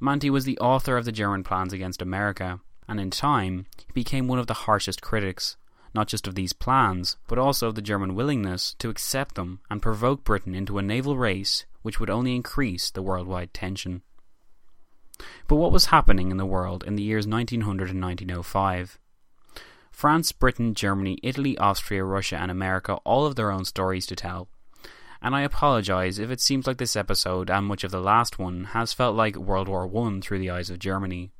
C: Mantey was the author of the German plans against America, and in time he became one of the harshest critics, not just of these plans, but also of the German willingness to accept them and provoke Britain into a naval race which would only increase the worldwide tension. But what was happening in the world in the years 1900 and 1905? France, Britain, Germany, Italy, Austria, Russia, and America all have their own stories to tell. And I apologise if it seems like this episode and much of the last one has felt like World War I through the eyes of Germany.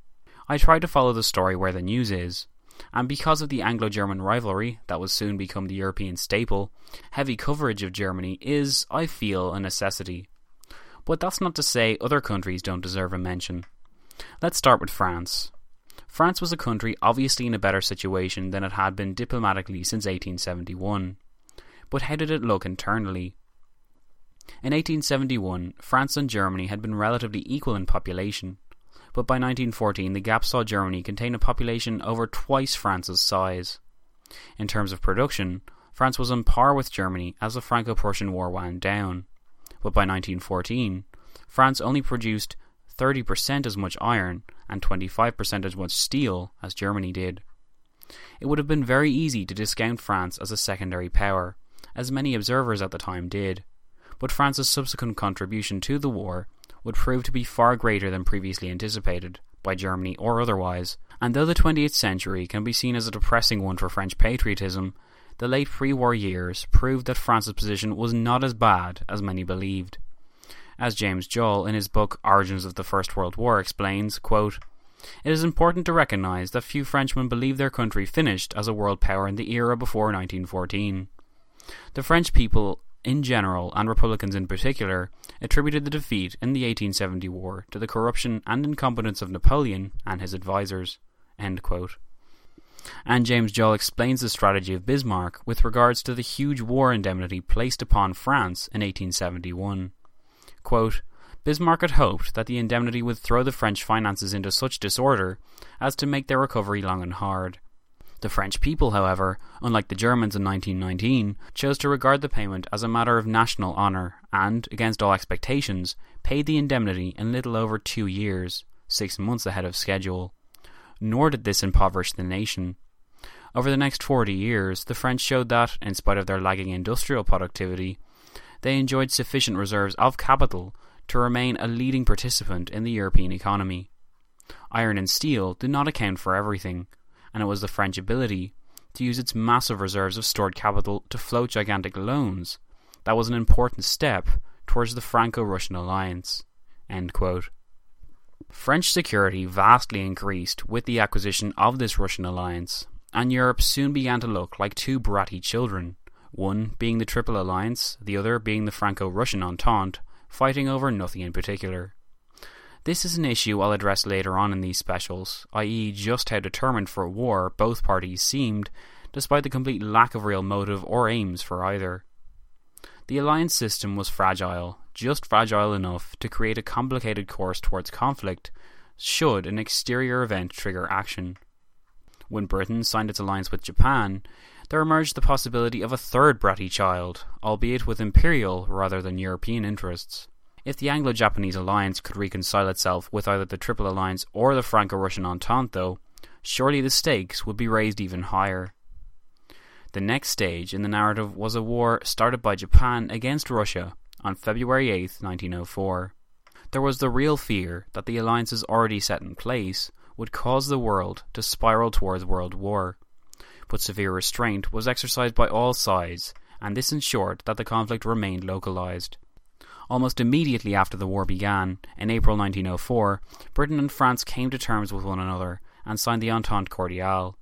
C: I try to follow the story where the news is, and because of the Anglo German rivalry that will soon become the European staple, heavy coverage of Germany is, I feel, a necessity. But that's not to say other countries don't deserve a mention. Let's start with France. France was a country obviously in a better situation than it had been diplomatically since 1871. But how did it look internally? In 1871, France and Germany had been relatively equal in population, but by 1914 the gap saw Germany contain a population over twice France's size. In terms of production, France was on par with Germany as the Franco Prussian War wound down, but by 1914, France only produced 30% as much iron and 25% as much steel as Germany did. It would have been very easy to discount France as a secondary power, as many observers at the time did, but France's subsequent contribution to the war would prove to be far greater than previously anticipated, by Germany or otherwise, and though the 20th century can be seen as a depressing one for French patriotism, the late pre war years proved that France's position was not as bad as many believed. As James Joll, in his book Origins of the First World War, explains, quote, It is important to recognise that few Frenchmen believe their country finished as a world power in the era before 1914. The French people in general, and Republicans in particular, attributed the defeat in the 1870 war to the corruption and incompetence of Napoleon and his advisers. And James Joll explains the strategy of Bismarck with regards to the huge war indemnity placed upon France in 1871. Quote, Bismarck had hoped that the indemnity would throw the French finances into such disorder as to make their recovery long and hard. The French people, however, unlike the Germans in 1919, chose to regard the payment as a matter of national honour and, against all expectations, paid the indemnity in little over two years, six months ahead of schedule. Nor did this impoverish the nation. Over the next 40 years, the French showed that, in spite of their lagging industrial productivity, they enjoyed sufficient reserves of capital to remain a leading participant in the European economy. Iron and steel did not account for everything, and it was the French ability to use its massive reserves of stored capital to float gigantic loans that was an important step towards the Franco Russian alliance. French security vastly increased with the acquisition of this Russian alliance, and Europe soon began to look like two bratty children, one being the Triple Alliance, the other being the Franco Russian Entente, fighting over nothing in particular. This is an issue I'll address later on in these specials, i.e., just how determined for war both parties seemed, despite the complete lack of real motive or aims for either. The alliance system was fragile, just fragile enough to create a complicated course towards conflict should an exterior event trigger action. When Britain signed its alliance with Japan, there emerged the possibility of a third bratty child, albeit with imperial rather than European interests. If the Anglo Japanese alliance could reconcile itself with either the Triple Alliance or the Franco Russian Entente, though, surely the stakes would be raised even higher. The next stage in the narrative was a war started by Japan against Russia on February 8, 1904. There was the real fear that the alliances already set in place would cause the world to spiral towards world war. But severe restraint was exercised by all sides, and this ensured that the conflict remained localized. Almost immediately after the war began, in April 1904, Britain and France came to terms with one another and signed the Entente Cordiale.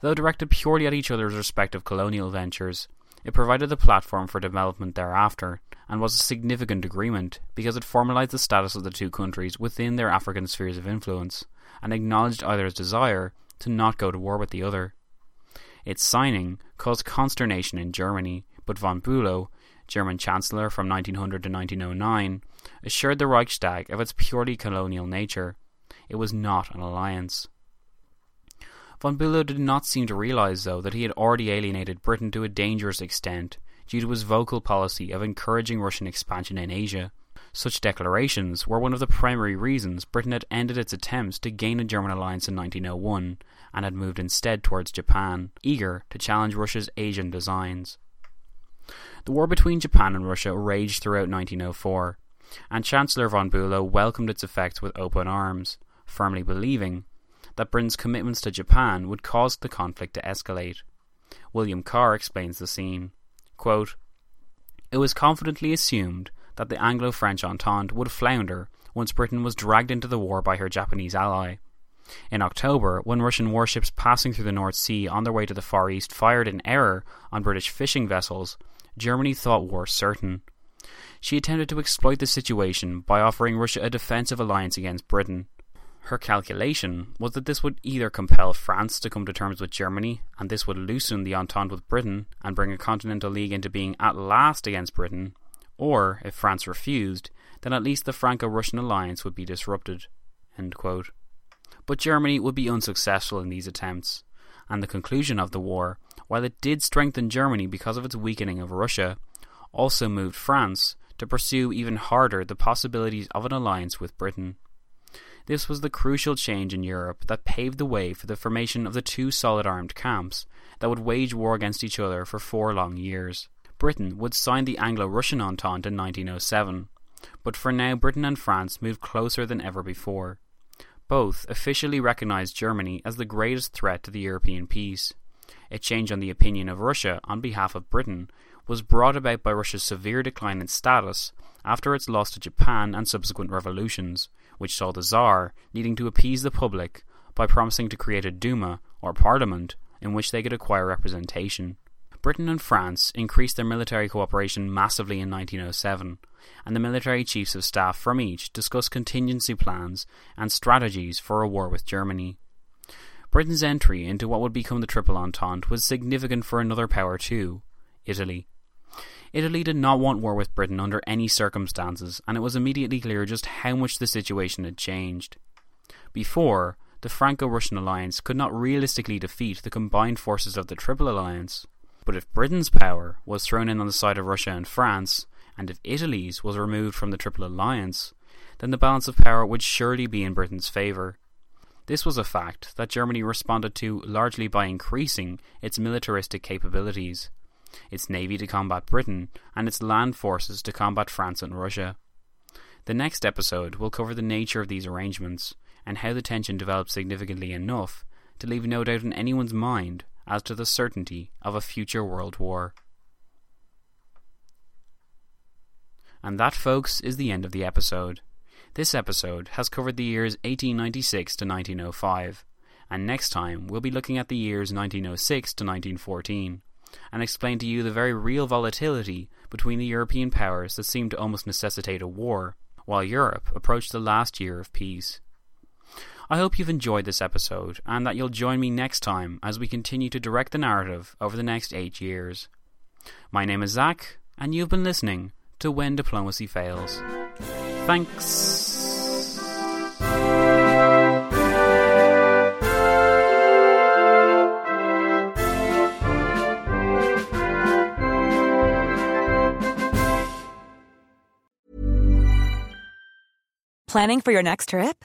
C: Though directed purely at each other's respective colonial ventures, it provided the platform for development thereafter and was a significant agreement because it formalized the status of the two countries within their African spheres of influence and acknowledged either's desire to not go to war with the other. Its signing caused consternation in Germany, but von Bülow German Chancellor from 1900 to 1909, assured the Reichstag of its purely colonial nature. It was not an alliance. Von Bülow did not seem to realize, though, that he had already alienated Britain to a dangerous extent due to his vocal policy of encouraging Russian expansion in Asia. Such declarations were one of the primary reasons Britain had ended its attempts to gain a German alliance in 1901 and had moved instead towards Japan, eager to challenge Russia's Asian designs. The war between Japan and Russia raged throughout 1904, and Chancellor von Bülow welcomed its effects with open arms, firmly believing that Britain's commitments to Japan would cause the conflict to escalate. William Carr explains the scene. Quote, it was confidently assumed that the Anglo French Entente would flounder once Britain was dragged into the war by her Japanese ally. In October, when Russian warships passing through the North Sea on their way to the Far East fired in error on British fishing vessels, Germany thought war certain. She attempted to exploit the situation by offering Russia a defensive alliance against Britain. Her calculation was that this would either compel France to come to terms with Germany, and this would loosen the Entente with Britain and bring a continental league into being at last against Britain, or, if France refused, then at least the Franco Russian alliance would be disrupted. But Germany would be unsuccessful in these attempts, and the conclusion of the war while it did strengthen Germany because of its weakening of Russia, also moved France to pursue even harder the possibilities of an alliance with Britain. This was the crucial change in Europe that paved the way for the formation of the two solid armed camps that would wage war against each other for four long years. Britain would sign the Anglo Russian Entente in 1907, but for now Britain and France moved closer than ever before. Both officially recognized Germany as the greatest threat to the European peace, a change on the opinion of Russia on behalf of Britain was brought about by Russia's severe decline in status after its loss to Japan and subsequent revolutions, which saw the Tsar needing to appease the public by promising to create a Duma, or parliament, in which they could acquire representation. Britain and France increased their military cooperation massively in 1907, and the military chiefs of staff from each discussed contingency plans and strategies for a war with Germany. Britain's entry into what would become the Triple Entente was significant for another power too Italy. Italy did not want war with Britain under any circumstances, and it was immediately clear just how much the situation had changed. Before, the Franco Russian alliance could not realistically defeat the combined forces of the Triple Alliance. But if Britain's power was thrown in on the side of Russia and France, and if Italy's was removed from the Triple Alliance, then the balance of power would surely be in Britain's favour. This was a fact that Germany responded to largely by increasing its militaristic capabilities, its navy to combat Britain, and its land forces to combat France and Russia. The next episode will cover the nature of these arrangements and how the tension developed significantly enough to leave no doubt in anyone's mind as to the certainty of a future world war. And that, folks, is the end of the episode. This episode has covered the years 1896 to 1905, and next time we'll be looking at the years 1906 to 1914 and explain to you the very real volatility between the European powers that seemed to almost necessitate a war, while Europe approached the last year of peace. I hope you've enjoyed this episode and that you'll join me next time as we continue to direct the narrative over the next eight years. My name is Zach, and you've been listening to When Diplomacy Fails. Thanks.
B: Planning for your next trip?